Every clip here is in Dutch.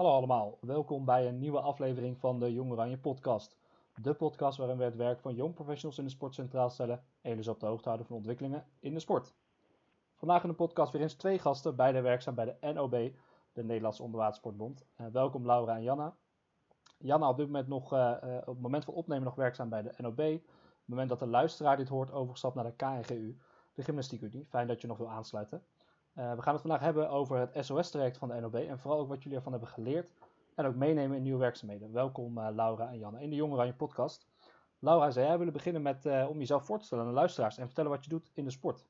Hallo allemaal, welkom bij een nieuwe aflevering van de Jong Oranje podcast. De podcast waarin we het werk van jong professionals in de sport centraal stellen en dus op de hoogte houden van ontwikkelingen in de sport. Vandaag in de podcast weer eens twee gasten, beide werkzaam bij de NOB, de Nederlandse Onderwatersportbond. Uh, welkom Laura en Janna. Janna op dit moment nog, uh, uh, op het moment van opnemen nog werkzaam bij de NOB. Op het moment dat de luisteraar dit hoort, overgestapt naar de KNGU, de Gymnastiekunie. Fijn dat je nog wil aansluiten. Uh, we gaan het vandaag hebben over het SOS-traject van de NOB en vooral ook wat jullie ervan hebben geleerd en ook meenemen in nieuwe werkzaamheden. Welkom uh, Laura en Janne in de Jong Oranje podcast. Laura, zou jij willen beginnen met uh, om jezelf voor te stellen aan de luisteraars en vertellen wat je doet in de sport?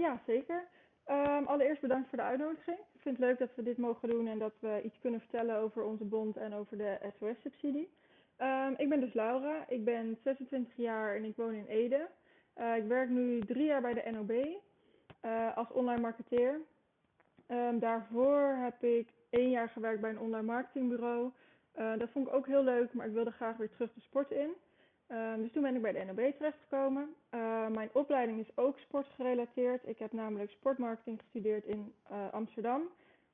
ja, zeker. Um, allereerst bedankt voor de uitnodiging. Ik vind het leuk dat we dit mogen doen en dat we iets kunnen vertellen over onze bond en over de SOS-subsidie. Um, ik ben dus Laura, ik ben 26 jaar en ik woon in Ede. ik werk nu drie jaar bij de NOB uh, als online marketeer. Um, daarvoor heb ik één jaar gewerkt bij een online marketingbureau. Uh, dat vond ik ook heel leuk, maar ik wilde graag weer terug de sport in. Um, dus toen ben ik bij de NOB terechtgekomen. Uh, mijn opleiding is ook sportgerelateerd. Ik heb namelijk sportmarketing gestudeerd in Amsterdam,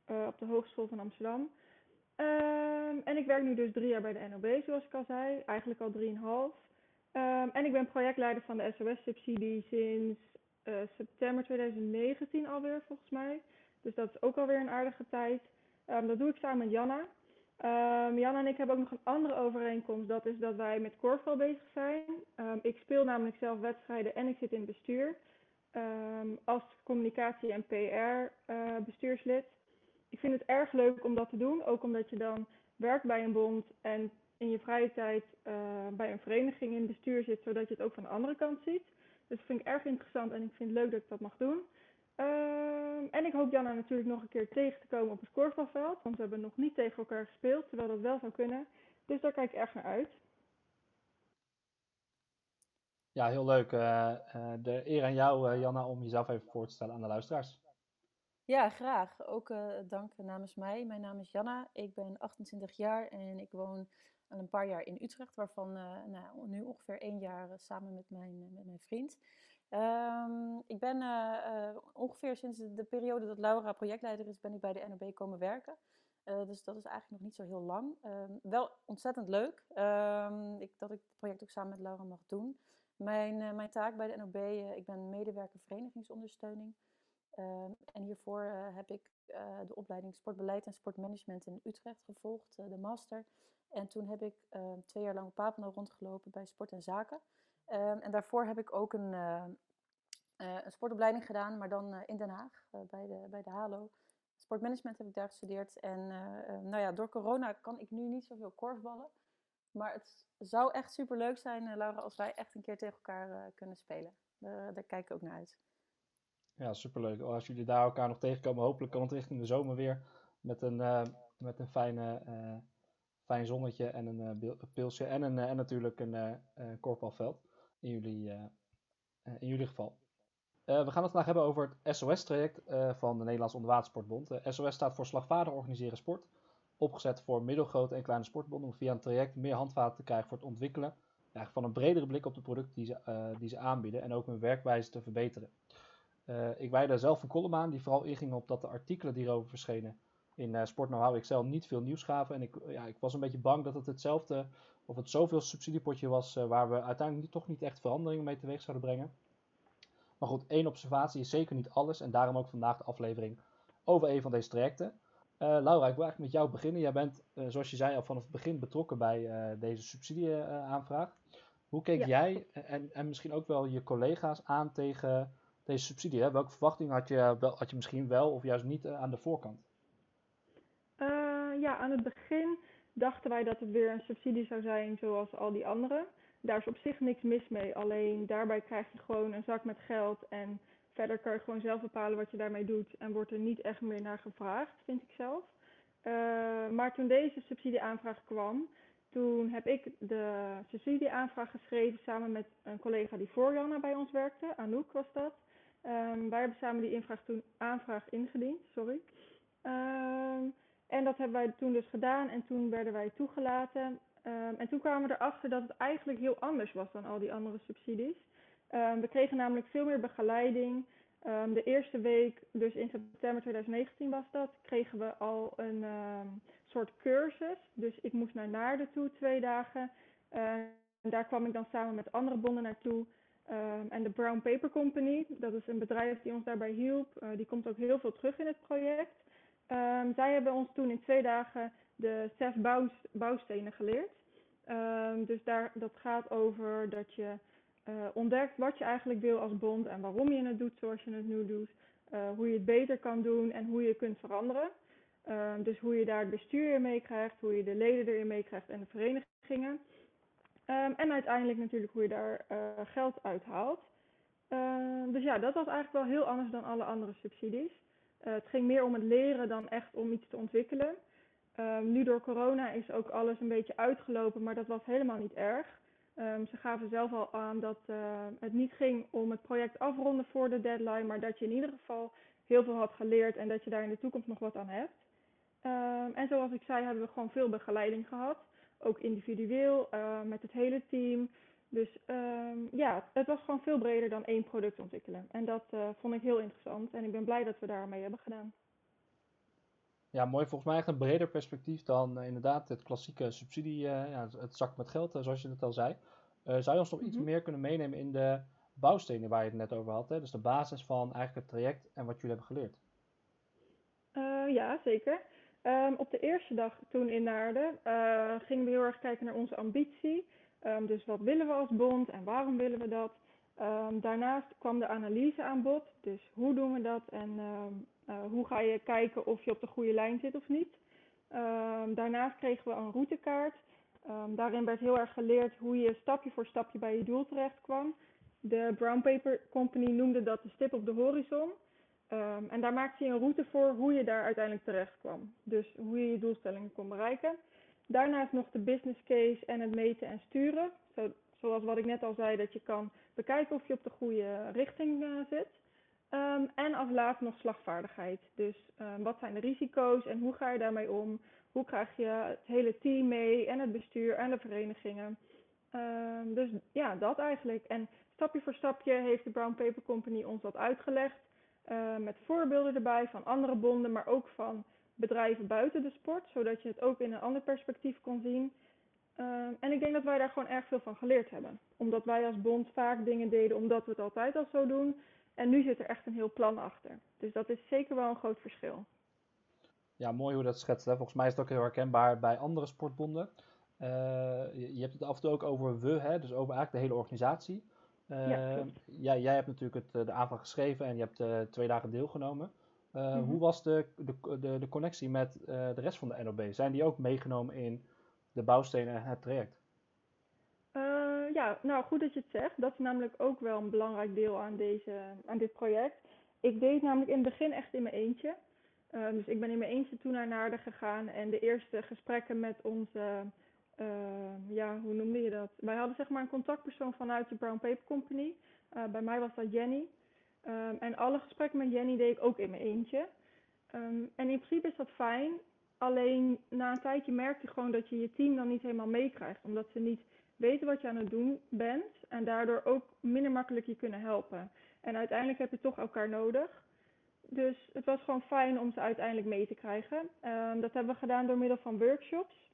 op de Hogeschool van Amsterdam. Um, en ik werk nu dus drie jaar bij de NOB, zoals ik al zei, eigenlijk al drieënhalf. en ik ben projectleider van de SOS-subsidie sinds uh, september 2019 alweer, volgens mij. Dus dat is ook alweer een aardige tijd. Um, dat doe ik samen met Janna. Um, Janna en ik hebben ook nog een andere overeenkomst. Dat is dat wij met korfbal bezig zijn. Um, ik speel namelijk zelf wedstrijden en ik zit in het bestuur. als communicatie- en PR-bestuurslid. Uh, ik vind het erg leuk om dat te doen. Ook omdat je dan werkt bij een bond en in je vrije tijd uh, bij een vereniging in bestuur zit. Zodat je het ook van de andere kant ziet. Dus dat vind ik erg interessant en ik vind het leuk dat ik dat mag doen. Um, en ik hoop Janna natuurlijk nog een keer tegen te komen op het korfbalveld. Want we hebben nog niet tegen elkaar gespeeld, terwijl dat wel zou kunnen. Dus daar kijk ik erg naar uit. Ja, heel leuk. Uh, uh, de eer aan jou, uh, Janna, om jezelf even voor te stellen aan de luisteraars. Ja, graag. Ook dank namens mij. Mijn naam is Janna. Ik ben 28 jaar en ik woon een paar jaar in Utrecht, waarvan uh, nou, nu ongeveer één jaar uh, samen met mijn, met mijn vriend. Um, ik ben ongeveer sinds de, de, periode dat Laura projectleider is, ben ik bij de NOB komen werken. dus dat is eigenlijk nog niet zo heel lang. Um, wel ontzettend leuk um, ik, dat ik het project ook samen met Laura mag doen. Mijn, mijn taak bij de NOB, ik ben medewerker verenigingsondersteuning. en hiervoor heb ik de opleiding Sportbeleid en Sportmanagement in Utrecht gevolgd, de master. En toen heb ik uh, twee jaar lang op Papendal rondgelopen bij Sport en Zaken. Uh, en daarvoor heb ik ook een, uh, een sportopleiding gedaan, maar dan in Den Haag, bij, de, bij de HALO. Sportmanagement heb ik daar gestudeerd. En nou ja, door corona kan ik nu niet zoveel korfballen. Maar het zou echt super leuk zijn, Laura, als wij echt een keer tegen elkaar kunnen spelen. daar kijk ik ook naar uit. Ja, superleuk. Als jullie daar elkaar nog tegenkomen, hopelijk kan het richting de zomer weer met een, met een fijne fijn zonnetje en een uh, pilsje en, een, uh, en natuurlijk een uh, korfbalveld in jullie, in jullie geval. we gaan het vandaag hebben over het SOS-traject van de Nederlandse Onderwatersportbond. SOS staat voor Slagvaardig Organiseren Sport, opgezet voor middelgrote en kleine sportbonden om via een traject meer handvaten te krijgen voor het ontwikkelen van een bredere blik op de producten die ze, die ze aanbieden en ook hun werkwijze te verbeteren. ik wijde zelf een column aan die vooral inging op dat de artikelen die erover verschenen in uh, Sport Nou niet veel nieuws gaven. En ik, ja, ik was een beetje bang dat het hetzelfde, of het zoveel subsidiepotje was, uh, waar we uiteindelijk toch niet echt veranderingen mee teweeg zouden brengen. Maar goed, één observatie is zeker niet alles. En daarom ook vandaag de aflevering over een van deze trajecten. Uh, Laura, ik wil eigenlijk met jou beginnen. Jij bent, zoals je zei, al vanaf het begin betrokken bij deze subsidieaanvraag. Hoe keek ja. jij en, en misschien ook wel je collega's aan tegen deze subsidie? Hè? Welke verwachtingen had je, wel, had je misschien wel of juist niet aan de voorkant? Ja, aan het begin dachten wij dat het weer een subsidie zou zijn zoals al die andere. Daar is op zich niks mis mee. Alleen daarbij krijg je gewoon een zak met geld en verder kan je gewoon zelf bepalen wat je daarmee doet en wordt er niet echt meer naar gevraagd, vind ik zelf. Uh, maar toen deze subsidieaanvraag kwam, toen heb ik de subsidieaanvraag geschreven samen met een collega die voor Janna bij ons werkte, Anouk was dat. Um, wij hebben samen die aanvraag, toen, aanvraag ingediend, sorry. Um, en dat hebben wij toen dus gedaan en toen werden wij toegelaten. Um, en toen kwamen we erachter dat het eigenlijk heel anders was dan al die andere subsidies. Um, we kregen namelijk veel meer begeleiding. Ehm, de eerste week, dus in september 2019 was dat, kregen we al een ehm, soort cursus. Dus ik moest naar Naarden toe twee dagen. en daar kwam ik dan samen met andere bonden naartoe. Ehm, en de Brown Paper Company, dat is een bedrijf die ons daarbij hielp. Uh, die komt ook heel veel terug in het project. Um, zij hebben ons toen in twee dagen de zes bouw, bouwstenen geleerd. Um, dus daar, dat gaat over dat je uh, ontdekt wat je eigenlijk wil als bond en waarom je het doet zoals je het nu doet. Uh, hoe je het beter kan doen en hoe je kunt veranderen. dus hoe je daar het bestuur in meekrijgt, hoe je de leden erin meekrijgt en de verenigingen. En uiteindelijk natuurlijk hoe je daar uh, geld uithaalt. Uh, dus ja, dat was eigenlijk wel heel anders dan alle andere subsidies. Uh, het ging meer om het leren dan echt om iets te ontwikkelen. Um, nu door corona is ook alles een beetje uitgelopen, maar dat was helemaal niet erg. Um, ze gaven zelf al aan dat uh, het niet ging om het project afronden voor de deadline, maar dat je in ieder geval heel veel had geleerd en dat je daar in de toekomst nog wat aan hebt. Um, en zoals ik zei, hebben we gewoon veel begeleiding gehad ook individueel, uh, met het hele team. Dus um, ja, het was gewoon veel breder dan één product ontwikkelen. En dat uh, vond ik heel interessant en ik ben blij dat we daarmee hebben gedaan. Ja, mooi. Volgens mij echt een breder perspectief dan uh, inderdaad het klassieke subsidie, ja, het zak met geld, zoals je het al zei. zou je ons nog mm -hmm. iets meer kunnen meenemen in de bouwstenen waar je het net over had? Hè? Dus de basis van eigenlijk het traject en wat jullie hebben geleerd. ja, zeker. Um, op de eerste dag toen in Naarden gingen we heel erg kijken naar onze ambitie. Um, dus wat willen we als bond en waarom willen we dat? Um, daarnaast kwam de analyse aan bod. Dus hoe doen we dat en uh, hoe ga je kijken of je op de goede lijn zit of niet? daarnaast kregen we een routekaart. daarin werd heel erg geleerd hoe je stapje voor stapje bij je doel terecht kwam. De Brown Paper Company noemde dat de stip op de horizon. En daar maakte hij een route voor hoe je daar uiteindelijk terecht kwam. Dus hoe je je doelstellingen kon bereiken. Daarnaast nog de business case en het meten en sturen. Zo, zoals wat ik net al zei, dat je kan bekijken of je op de goede richting uh, zit. Um, en als laatste nog slagvaardigheid. Dus um, wat zijn de risico's en hoe ga je daarmee om? Hoe krijg je het hele team mee en het bestuur en de verenigingen? dus ja, dat eigenlijk. En stapje voor stapje heeft de Brown Paper Company ons dat uitgelegd. Met voorbeelden erbij van andere bonden, maar ook van bedrijven buiten de sport, zodat je het ook in een ander perspectief kon zien. Uh, en ik denk dat wij daar gewoon erg veel van geleerd hebben. Omdat wij als bond vaak dingen deden omdat we het altijd al zo doen. En nu zit er echt een heel plan achter. Dus dat is zeker wel een groot verschil. Ja, mooi hoe dat schetst. Hè? Volgens mij is het ook heel herkenbaar bij andere sportbonden. Uh, je, je, hebt het af en toe ook over we, hè? dus over eigenlijk de hele organisatie. Uh, ja, ja, jij hebt natuurlijk het, de aanvraag geschreven en je hebt uh, twee dagen deelgenomen. Uh, mm-hmm. Hoe was de, de, de, de connectie met de rest van de NOB? Zijn die ook meegenomen in de bouwstenen en het traject? ja, nou goed dat je het zegt. Dat is namelijk ook wel een belangrijk deel aan, deze, aan dit project. Ik deed namelijk in het begin echt in mijn eentje. dus ik ben in mijn eentje toen naar Naarden gegaan en de eerste gesprekken met onze ja, hoe noemde je dat? Wij hadden zeg maar een contactpersoon vanuit de Brown Paper Company. Bij mij was dat Jenny. Um, en alle gesprekken met Jenny deed ik ook in mijn eentje. Um, en in principe is dat fijn. Alleen na een tijdje merk je gewoon dat je je team dan niet helemaal meekrijgt. Omdat ze niet weten wat je aan het doen bent. En daardoor ook minder makkelijk je kunnen helpen. En uiteindelijk heb je toch elkaar nodig. Dus het was gewoon fijn om ze uiteindelijk mee te krijgen. Um, dat hebben we gedaan door middel van workshops.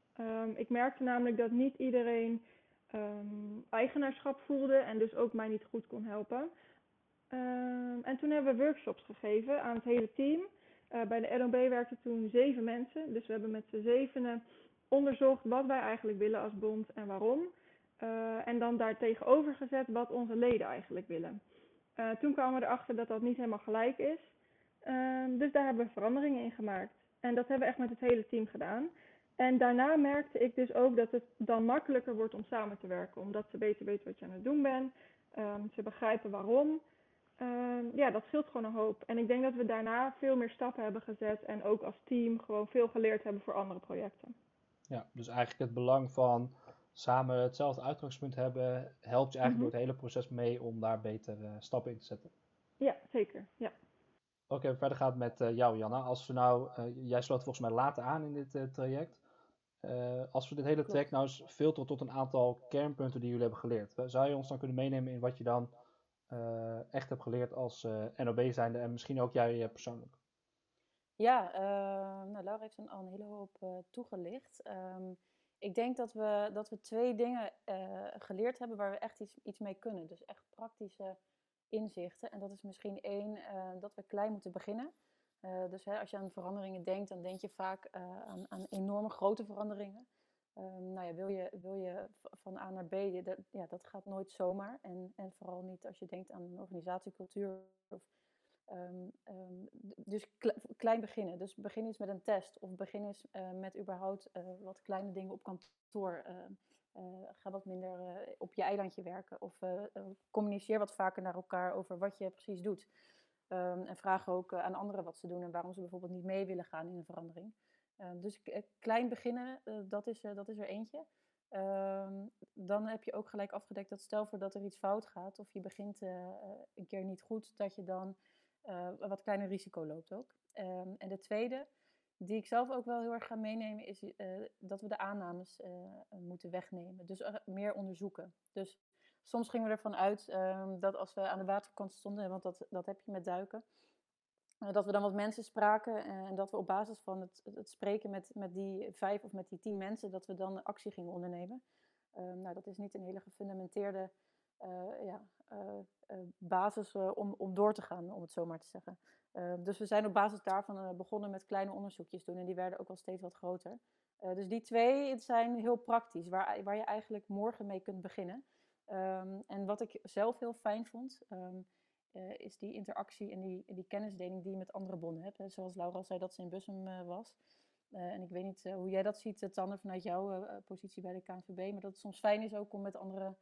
Ik merkte namelijk dat niet iedereen eigenaarschap voelde en dus ook mij niet goed kon helpen. Um, en toen hebben we workshops gegeven aan het hele team. Uh, bij de LOB werkten toen zeven mensen. Dus we hebben met z'n zevenen onderzocht wat wij eigenlijk willen als bond en waarom. Uh, en dan daar tegenover gezet wat onze leden eigenlijk willen. Uh, toen kwamen we erachter dat dat niet helemaal gelijk is. dus daar hebben we veranderingen in gemaakt. En dat hebben we echt met het hele team gedaan. En daarna merkte ik dus ook dat het dan makkelijker wordt om samen te werken. Omdat ze beter weten wat je aan het doen bent. Um, ze begrijpen waarom. Um, ja, dat scheelt gewoon een hoop. En ik denk dat we daarna veel meer stappen hebben gezet. En ook als team gewoon veel geleerd hebben voor andere projecten. Ja, dus eigenlijk het belang van samen hetzelfde uitgangspunt hebben... helpt je eigenlijk mm-hmm. door het hele proces mee om daar beter uh, stappen in te zetten. Ja, zeker. Ja. Oké, okay, verder gaat met uh, jou, Janna. Als we nou, uh, jij sloot volgens mij later aan in dit traject. Als we dit hele traject nou eens filteren tot een aantal kernpunten die jullie hebben geleerd, zou je ons dan kunnen meenemen in wat je dan echt hebt geleerd als NOB zijnde en misschien ook jij persoonlijk? Ja, nou, Laura heeft dan al een hele hoop toegelicht. Ehm, ik denk dat we, dat we twee dingen geleerd hebben waar we echt iets, iets mee kunnen. Dus echt praktische inzichten. En dat is misschien één, dat we klein moeten beginnen. dus hè, als je aan veranderingen denkt, dan denk je vaak aan, aan enorme grote veranderingen. Um, nou ja, wil je, wil je van A naar B, dat, ja, dat gaat nooit zomaar. En, en vooral niet als je denkt aan een organisatiecultuur. Of, um, um, dus klein beginnen. Dus begin eens met een test. Of begin eens uh, met überhaupt uh, wat kleine dingen op kantoor. Uh, ga wat minder op je eilandje werken. Of communiceer wat vaker naar elkaar over wat je precies doet. en vraag ook aan anderen wat ze doen en waarom ze bijvoorbeeld niet mee willen gaan in een verandering. Ehm, dus eh, klein beginnen, eh, dat, is, eh, dat is er eentje. Ehm, dan heb je ook gelijk afgedekt dat stel voor dat er iets fout gaat of je begint een keer niet goed, dat je dan wat kleiner risico loopt ook. Ehm, en de tweede, die ik zelf ook wel heel erg ga meenemen, is dat we de aannames moeten wegnemen. Dus meer onderzoeken. Dus soms gingen we ervan uit dat als we aan de waterkant stonden, want dat, dat heb je met duiken, dat we dan wat mensen spraken eh, en dat we op basis van het, het spreken met, met die vijf of met die tien mensen, dat we dan actie gingen ondernemen. Ehm, nou, dat is niet een hele gefundamenteerde uh, ja, basis om, om door te gaan, om het zo maar te zeggen. Ehm, dus we zijn op basis daarvan begonnen met kleine onderzoekjes doen en die werden ook wel steeds wat groter. dus die twee zijn heel praktisch, waar, waar je eigenlijk morgen mee kunt beginnen. Um, en wat ik zelf heel fijn vond, uh, is die interactie en die, die kennisdeling die je met andere bonden hebt. Hè. Zoals Laura zei dat ze in Bussum uh, was. Uh, en ik weet niet hoe jij dat ziet, Tanne, vanuit jouw positie bij de KNVB. Maar dat het soms fijn is ook om met andere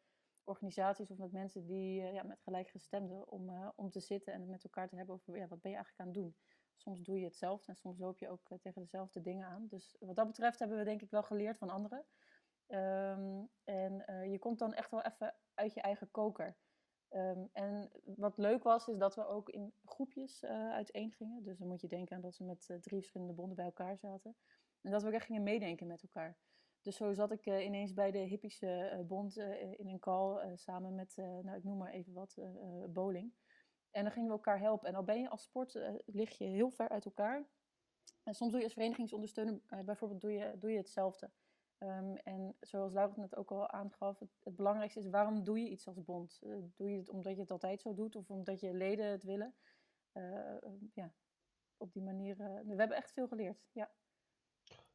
organisaties of met mensen die ja, met gelijkgestemden om, om te zitten en het met elkaar te hebben over ja, wat ben je eigenlijk aan het doen. Soms doe je hetzelfde en soms loop je ook tegen dezelfde dingen aan. Dus wat dat betreft hebben we denk ik wel geleerd van anderen. Um, en je komt dan echt wel even uit je eigen koker. Um, en wat leuk was, is dat we ook in groepjes uh, uiteen gingen. Dus dan moet je denken aan dat ze met uh, drie verschillende bonden bij elkaar zaten. En dat we echt gingen meedenken met elkaar. Dus zo zat ik uh, ineens bij de hippische bond in een call samen met, nou ik noem maar even wat, bowling. En dan gingen we elkaar helpen. En al ben je als sport, lig je heel ver uit elkaar. En soms doe je als verenigingsondersteuner, bijvoorbeeld, doe je, doe je hetzelfde. Um, en zoals Laura het net ook al aangaf, het, het, belangrijkste is waarom doe je iets als bond? Uh, doe je het omdat je het altijd zo doet of omdat je leden het willen? Uh, ja, op die manier. Uh, we hebben echt veel geleerd. Ja,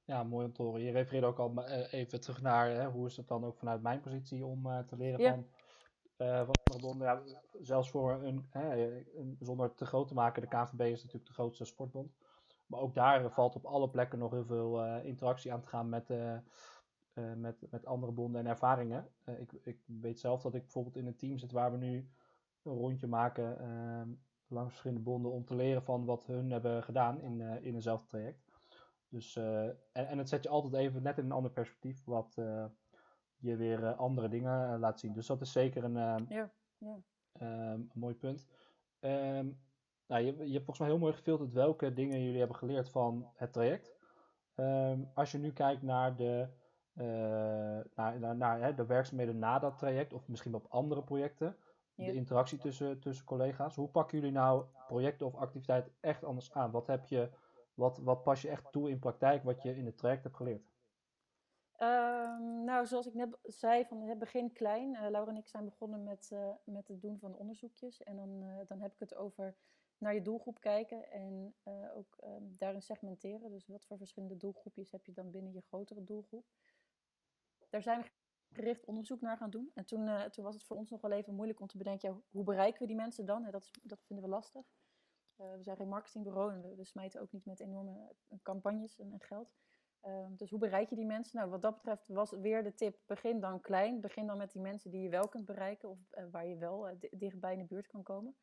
ja mooi om te horen. Je refereerde ook al even terug naar hè, hoe is het dan ook vanuit mijn positie om te leren ja. van. bonden. Ja, zelfs voor een, een, zonder te groot te maken, de KVB is natuurlijk de grootste sportbond. Maar ook daar valt op alle plekken nog heel veel interactie aan te gaan met, uh, met, met andere bonden en ervaringen. Ik, ik weet zelf dat ik bijvoorbeeld in een team zit waar we nu een rondje maken uh, langs verschillende bonden om te leren van wat hun hebben gedaan in, in eenzelfde traject. Dus, en, en het zet je altijd even net in een ander perspectief, wat je weer andere dingen laat zien. Dus dat is zeker een, ja, ja. Ehm, een mooi punt. Um, nou, je, je hebt volgens mij heel mooi gefilterd welke dingen jullie hebben geleerd van het traject. Um, als je nu kijkt naar de uh, naar, naar, naar hè, de werkzaamheden na dat traject of misschien op andere projecten. De interactie tussen, tussen collega's. Hoe pakken jullie nou projecten of activiteiten echt anders aan? Wat, heb je, wat, wat pas je echt toe in praktijk wat je in het traject hebt geleerd? Um, nou, zoals ik net zei, van het begin klein. Uh, Laura en ik zijn begonnen met, uh, met het doen van onderzoekjes. En dan, dan heb ik het over naar je doelgroep kijken en ook um, daarin segmenteren. Dus wat voor verschillende doelgroepjes heb je dan binnen je grotere doelgroep? Daar zijn we gericht onderzoek naar gaan doen. En toen, uh, toen was het voor ons nog wel even moeilijk om te bedenken, ja, hoe bereiken we die mensen dan? dat, dat vinden we lastig. Uh, we zijn geen marketingbureau en we, we, smijten ook niet met enorme eh, campagnes en, en geld. Uh, dus hoe bereik je die mensen? Nou, wat dat betreft was weer de tip, begin dan klein. Begin dan met die mensen die je wel kunt bereiken of waar je wel dichtbij in de buurt kan komen.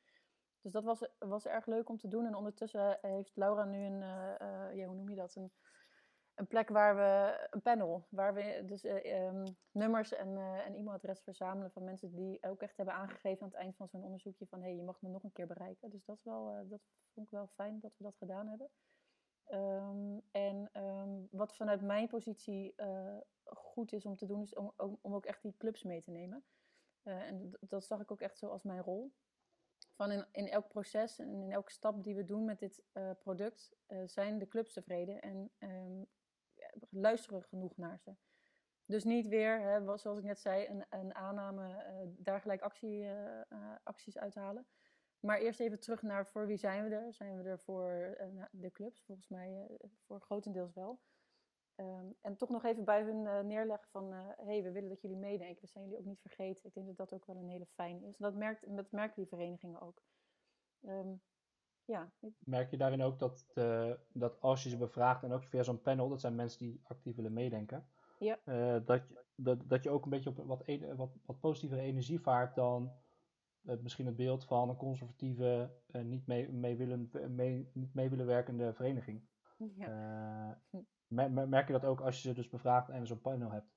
Dus dat was, was erg leuk om te doen. En ondertussen heeft Laura nu een, ja, hoe noem je dat, een een plek waar we, een panel, waar we dus um, nummers en, en e-mailadres verzamelen van mensen die ook echt hebben aangegeven aan het eind van zo'n onderzoekje van hé, hey, je mag me nog een keer bereiken. Dus dat, is wel, dat vond ik wel fijn dat we dat gedaan hebben. Um, en um, wat vanuit mijn positie goed is om te doen, is om, om, om, ook echt die clubs mee te nemen. en dat zag ik ook echt zo als mijn rol. Van in, elk proces en in elke stap die we doen met dit uh, product, uh, zijn de clubs tevreden en um, luisteren genoeg naar ze. Dus niet weer, hè, zoals ik net zei, een, een aanname, uh, daar gelijk actie, acties uithalen. Maar eerst even terug naar voor wie zijn we er? Zijn we er voor de clubs? Volgens mij voor grotendeels wel. Um, en toch nog even bij hun uh, neerleggen van, hé, uh, hey, we willen dat jullie meedenken. We zijn jullie ook niet vergeten. Ik denk dat dat ook wel een hele fijn is. En dat, merkt, dat merken die verenigingen ook. Um, ja. Merk je daarin ook dat, de, dat als je ze bevraagt, en ook via zo'n panel, dat zijn mensen die actief willen meedenken, ja. dat, dat, dat je ook een beetje op wat, wat, wat positievere energie vaart dan misschien het beeld van een conservatieve, niet, mee, mee willen, mee, niet mee willen werkende vereniging. Ja. Merk je dat ook als je ze dus bevraagt en zo'n panel hebt?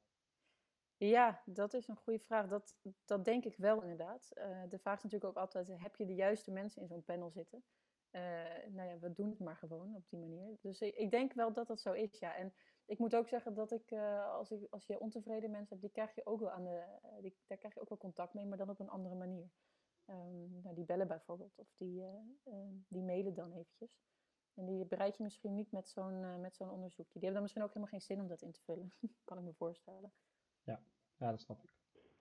Ja, dat is een goede vraag. Dat, dat denk ik wel inderdaad. Uh, de vraag is natuurlijk ook altijd, heb je de juiste mensen in zo'n panel zitten? Uh, nou ja, we doen het maar gewoon op die manier. Dus ik, denk wel dat dat zo is, ja. En ik moet ook zeggen dat ik, uh, als, ik als je ontevreden mensen hebt, die krijg je ook wel aan de, die, daar krijg je ook wel contact mee, maar dan op een andere manier. Um, nou, die bellen bijvoorbeeld, of die, die mailen dan eventjes. En die bereid je misschien niet met zo'n uh, met zo'n onderzoekje. Die hebben dan misschien ook helemaal geen zin om dat in te vullen. kan ik me voorstellen. Ja, ja dat snap ik.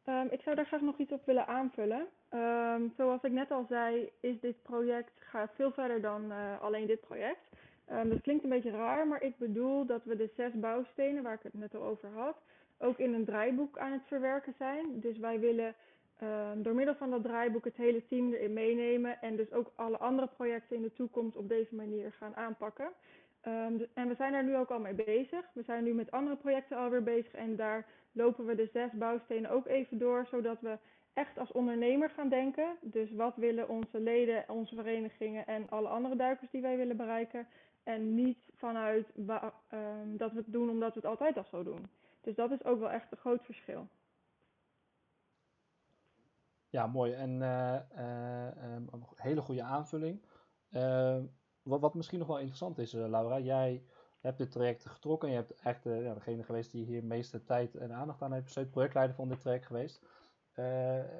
Um, ik zou daar graag nog iets op willen aanvullen. Um, zoals ik net al zei, is dit project gaat veel verder dan uh, alleen dit project. Um, dat klinkt een beetje raar, maar ik bedoel dat we de zes bouwstenen waar ik het net al over had, ook in een draaiboek aan het verwerken zijn. Dus wij willen uh, door middel van dat draaiboek het hele team erin meenemen en dus ook alle andere projecten in de toekomst op deze manier gaan aanpakken. Um, en we zijn daar nu ook al mee bezig. We zijn nu met andere projecten alweer bezig en daar lopen we de zes bouwstenen ook even door, zodat we echt als ondernemer gaan denken. Dus wat willen onze leden, onze verenigingen en alle andere duikers die wij willen bereiken. En niet vanuit um, dat we het doen omdat we het altijd al zo doen. Dus dat is ook wel echt een groot verschil. Ja, mooi. En uh, uh, um, een hele goede aanvulling. Uh, wat, wat misschien nog wel interessant is, Laura, jij hebt dit traject getrokken. Je hebt echt ja, degene geweest die hier de meeste tijd en aandacht aan heeft besteed. Projectleider van dit traject geweest.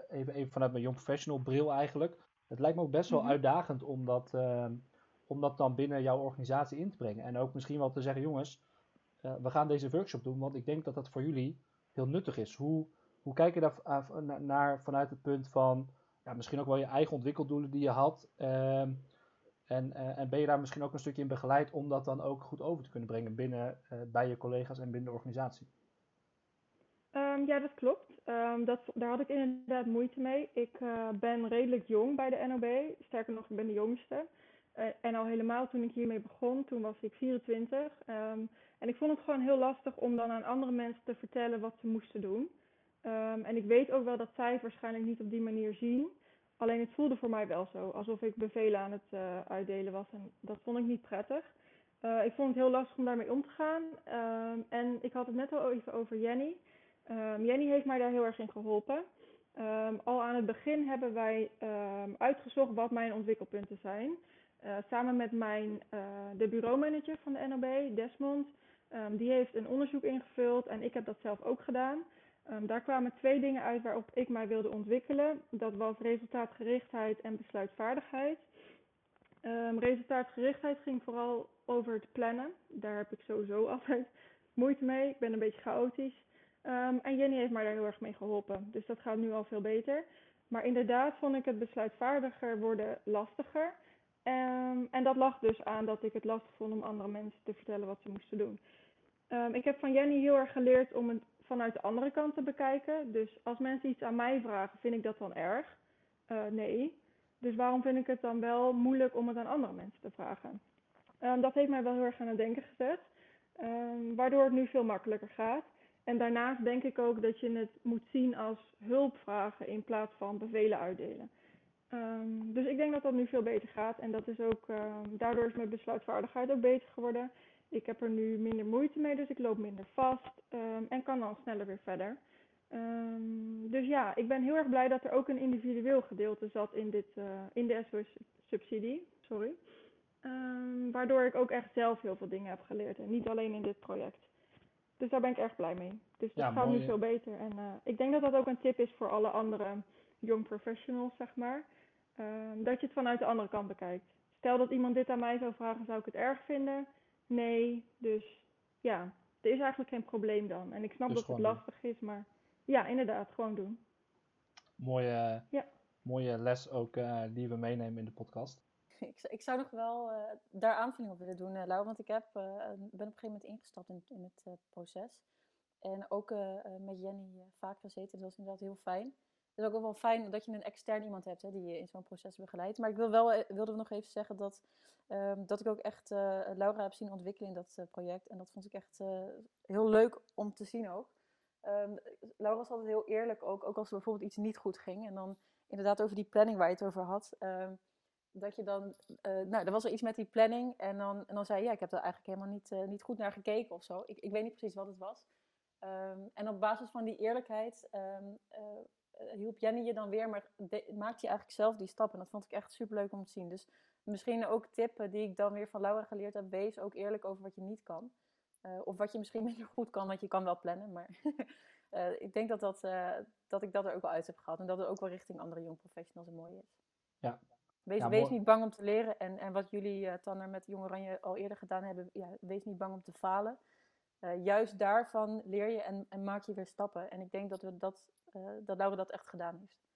even, even vanuit mijn Young Professional bril eigenlijk. Het lijkt me ook best wel mm -hmm. uitdagend om dat, ehm, om dat dan binnen jouw organisatie in te brengen. En ook misschien wel te zeggen, jongens, we gaan deze workshop doen, want ik denk dat dat voor jullie heel nuttig is. Hoe hoe kijk je daar naar vanuit het punt van ja, misschien ook wel je eigen ontwikkeldoelen die je had? Uh, en, uh, en ben je daar misschien ook een stukje in begeleid om dat dan ook goed over te kunnen brengen binnen, uh, bij je collega's en binnen de organisatie? Um, ja, dat klopt. Um, dat, daar had ik inderdaad moeite mee. Ik ben redelijk jong bij de NOB. Sterker nog, ik ben de jongste. en al helemaal toen ik hiermee begon, toen was ik 24. Um, en ik vond het gewoon heel lastig om dan aan andere mensen te vertellen wat ze moesten doen. Um, en ik weet ook wel dat zij het waarschijnlijk niet op die manier zien. Alleen het voelde voor mij wel zo, alsof ik bevelen aan het uh, uitdelen was. En dat vond ik niet prettig. Uh, ik vond het heel lastig om daarmee om te gaan. Um, en ik had het net al even over Jenny. Um, Jenny heeft mij daar heel erg in geholpen. al aan het begin hebben wij uitgezocht wat mijn ontwikkelpunten zijn. Uh, samen met mijn, de bureaumanager van de NOB, Desmond. die heeft een onderzoek ingevuld en ik heb dat zelf ook gedaan. Um, daar kwamen twee dingen uit waarop ik mij wilde ontwikkelen. Dat was resultaatgerichtheid en besluitvaardigheid. Um, resultaatgerichtheid ging vooral over het plannen. Daar heb ik sowieso altijd moeite mee. Ik ben een beetje chaotisch. Um, en Jenny heeft mij daar heel erg mee geholpen. Dus dat gaat nu al veel beter. Maar inderdaad vond ik het besluitvaardiger worden lastiger. En dat lag dus aan dat ik het lastig vond om andere mensen te vertellen wat ze moesten doen. Ik heb van Jenny heel erg geleerd om het vanuit de andere kant te bekijken. Dus als mensen iets aan mij vragen, vind ik dat dan erg? Uh, nee. Dus waarom vind ik het dan wel moeilijk om het aan andere mensen te vragen? Um, dat heeft mij wel heel erg aan het denken gezet. Um, waardoor het nu veel makkelijker gaat. En daarnaast denk ik ook dat je het moet zien als hulpvragen in plaats van bevelen uitdelen. Um, dus ik denk dat dat nu veel beter gaat. En dat is ook, daardoor is mijn besluitvaardigheid ook beter geworden. Ik heb er nu minder moeite mee, dus ik loop minder vast um, en kan dan sneller weer verder. Um, dus ja, ik ben heel erg blij dat er ook een individueel gedeelte zat in, dit, uh, in de SOS-subsidie. Sorry. Um, waardoor ik ook echt zelf heel veel dingen heb geleerd en niet alleen in dit project. Dus daar ben ik erg blij mee. Dus dat ja, gaat mooi, nu veel beter. En uh, ik denk dat dat ook een tip is voor alle andere young professionals, zeg maar. ehm, dat je het vanuit de andere kant bekijkt. Stel dat iemand dit aan mij zou vragen, zou ik het erg vinden? Nee, dus ja, er is eigenlijk geen probleem dan. En ik snap Dus dat het gewoon doen. lastig is, maar ja, inderdaad, gewoon doen. Mooie, Ja. mooie les ook eh, die we meenemen in de podcast. Ik, zou- ik zou nog wel eh, daar aanvulling op willen doen, eh Lau, want ik heb, eh, ben op een gegeven moment ingestapt in, in het eh, proces. En ook eh, eh, met Jenny eh, vaak gezeten, dat was inderdaad heel fijn. Het is ook wel fijn dat je een extern iemand hebt hè, die je in zo'n proces begeleidt. Maar ik wil wel, eh, wilde nog even zeggen dat, ehm, dat ik ook echt eh, Laura heb zien ontwikkelen in dat eh, project. En dat vond ik echt eh, heel leuk om te zien ook. Ehm, Laura was altijd heel eerlijk ook, ook als er bijvoorbeeld iets niet goed ging. En dan inderdaad over die planning waar je het over had. ehm, dat je dan, nou, er was er iets met die planning. En dan, en dan zei je, ja, ik heb er eigenlijk helemaal niet, niet goed naar gekeken of zo. Ik, ik weet niet precies wat het was. En op basis van die eerlijkheid hielp Jenny je dan weer, maar de- maakte je eigenlijk zelf die stap. En dat vond ik echt superleuk om te zien. Dus misschien ook tippen die ik dan weer van Laura geleerd heb. Wees ook eerlijk over wat je niet kan. Eh, of wat je misschien minder goed kan, want je kan wel plannen. Maar eh, ik denk dat, dat, eh, dat ik dat er ook wel uit heb gehad. En dat het ook wel richting andere jong professionals een mooie is. Ja. Wees, Ja, wees mooi. niet bang om te leren. En, en wat jullie, Tanner, met Jong Oranje al eerder gedaan hebben. Ja, wees niet bang om te falen. Juist daarvan leer je en, en maak je weer stappen. En ik denk dat, we dat, dat Laura dat echt gedaan heeft.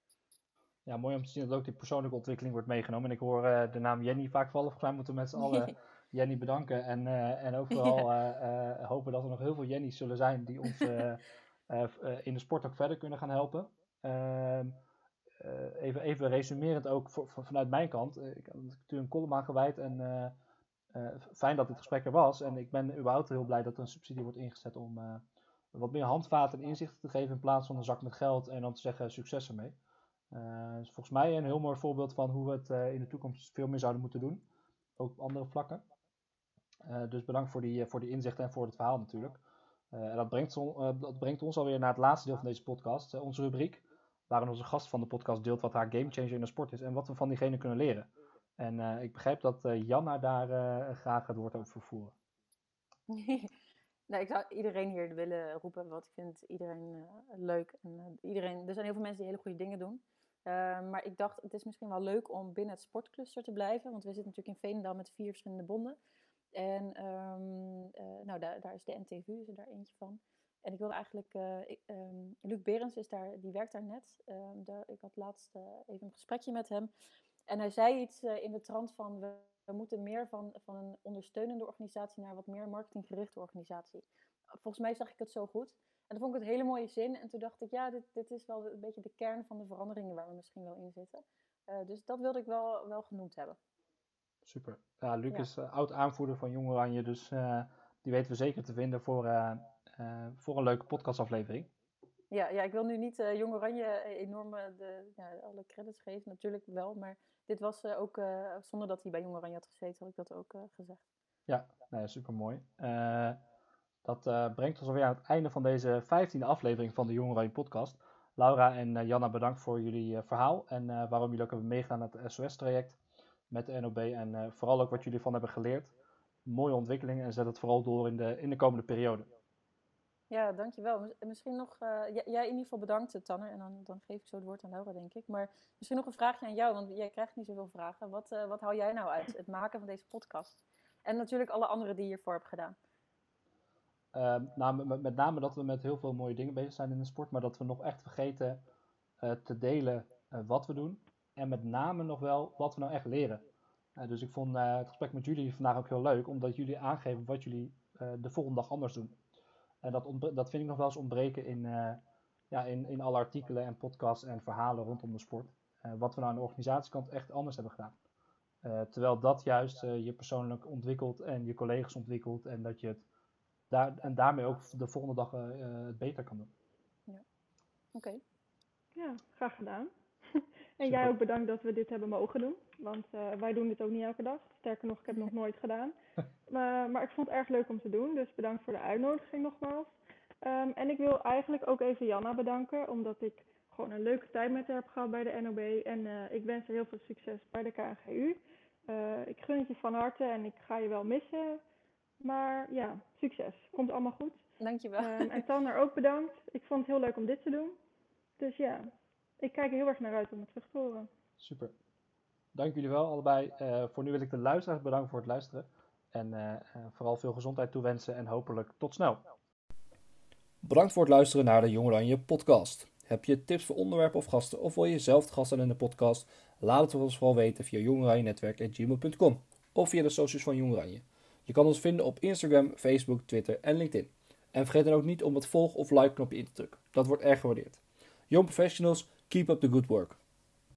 Ja, mooi om te zien dat ook die persoonlijke ontwikkeling wordt meegenomen. En ik hoor eh, de naam Jenny vaak vallen. Volgens mij moeten we met z'n allen Jenny bedanken. En, eh, en ook vooral eh, hopen dat er nog heel veel Jenny's zullen zijn die ons in de sport ook verder kunnen gaan helpen. Ehm, eh, even, even resumerend ook voor, voor- vanuit mijn kant. Ik heb natuurlijk een column aan gewijd en fijn dat dit gesprek er was. En ik ben überhaupt heel blij dat er een subsidie wordt ingezet om wat meer handvaten en inzichten te geven in plaats van een zak met geld en dan te zeggen succes ermee. Eh, is volgens mij een heel mooi voorbeeld van hoe we het eh, in de toekomst veel meer zouden moeten doen. Ook op andere vlakken. Eh, dus bedankt voor die, voor die inzichten en voor het verhaal natuurlijk. En dat brengt, on- dat brengt ons alweer naar het laatste deel van deze podcast. onze rubriek, waarin onze gast van de podcast deelt wat haar gamechanger in de sport is en wat we van diegene kunnen leren. En ik begrijp dat Janna daar graag het woord over vervoeren. nou, ik zou iedereen hier willen roepen, want ik vind iedereen leuk. En, iedereen, er zijn heel veel mensen die hele goede dingen doen. Eh, maar ik dacht, het is misschien wel leuk om binnen het sportcluster te blijven. Want we zitten natuurlijk in Veenendaal met vier verschillende bonden. En ehm, eh, nou, daar, daar is de NTVU is er daar eentje van. En ik wilde eigenlijk, ehm, Luc Berends is daar, die werkt daar net. Ehm, daar, ik had laatst eh, even een gesprekje met hem. En hij zei iets in de trant van, we, we moeten meer van, van een ondersteunende organisatie naar wat meer marketinggerichte organisatie. Volgens mij zag ik het zo goed. Dan vond ik het een hele mooie zin. En toen dacht ik, ja, dit, dit is wel een beetje de kern van de veranderingen waar we misschien wel in zitten. Eh, dus dat wilde ik wel, wel genoemd hebben. Super. Ja, Luc Ja. is eh, oud aanvoerder van Jong Oranje, dus eh, die weten we zeker te vinden voor, voor een leuke podcastaflevering. Ja, ja ik wil nu niet Jong Oranje enorm de, ja, alle credits geven, natuurlijk wel. Maar dit was ook, zonder dat hij bij Jong Oranje had gezeten, had ik dat ook gezegd. Ja, nee, super mooi. Dat eh, brengt ons alweer aan het einde van deze vijftiende aflevering van de Jong Oranje podcast. Laura en eh, Janna, bedankt voor jullie eh, verhaal en waarom jullie ook hebben meegedaan aan het SOS-traject met de NOB en vooral ook wat jullie van hebben geleerd. Mooie ontwikkeling en zet het vooral door in de, in de komende periode. Ja, dankjewel. Mis- Misschien nog, jij in ieder geval bedankt, Tanner. En dan, dan geef ik zo het woord aan Laura, denk ik. Maar misschien nog een vraagje aan jou, want jij krijgt niet zoveel vragen. Wat, eh, wat hou jij nou uit het maken van deze podcast? En natuurlijk alle anderen die je hiervoor hebt gedaan. Ehm, nou, met, name dat we met heel veel mooie dingen bezig zijn in de sport, maar dat we nog echt vergeten eh, te delen eh, wat we doen. En met name nog wel wat we nou echt leren. Eh, dus ik vond het gesprek met jullie vandaag ook heel leuk, omdat jullie aangeven wat jullie de volgende dag anders doen. En dat, dat vind ik nog wel eens ontbreken in, ja, in, in alle artikelen en podcasts en verhalen rondom de sport. Wat we nou aan de organisatiekant echt anders hebben gedaan. Terwijl dat juist je persoonlijk ontwikkelt en je collega's ontwikkelt en dat je het daar, en daarmee ook de volgende dag eh, eh, het beter kan doen. Oké. Ja, graag gedaan. en Super. jij ook bedankt dat we dit hebben mogen doen. Want eh, wij doen dit ook niet elke dag. Sterker nog, ik heb het nog nooit gedaan. Maar, maar ik vond het erg leuk om te doen. Dus bedankt voor de uitnodiging nogmaals. Ehm, en ik wil eigenlijk ook even Janna bedanken. Omdat ik gewoon een leuke tijd met haar heb gehad bij de NOB. En eh, ik wens haar heel veel succes bij de KNGU. Eh, ik gun het je van harte en ik ga je wel missen. Maar ja, succes. Komt allemaal goed. Dankjewel. Ehm, en Tanner ook bedankt. Ik vond het heel leuk om dit te doen. Dus ja, ik kijk er heel erg naar uit om het terug te horen. Super. dank jullie wel allebei. voor nu wil ik de luisteraars bedanken voor het luisteren. En vooral veel gezondheid toewensen en hopelijk tot snel. Bedankt voor het luisteren naar de Jong Oranje podcast. Heb je tips voor onderwerpen of gasten of wil je zelf gast zijn in de podcast? Laat het ons vooral weten via jongoranjenetwerk.gmail.com of via de socials van Jong Oranje. Je kan ons vinden op Instagram, Facebook, Twitter en LinkedIn. En vergeet dan ook niet om het volg- of like-knopje in te drukken. Dat wordt erg gewaardeerd. Young professionals, keep up the good work.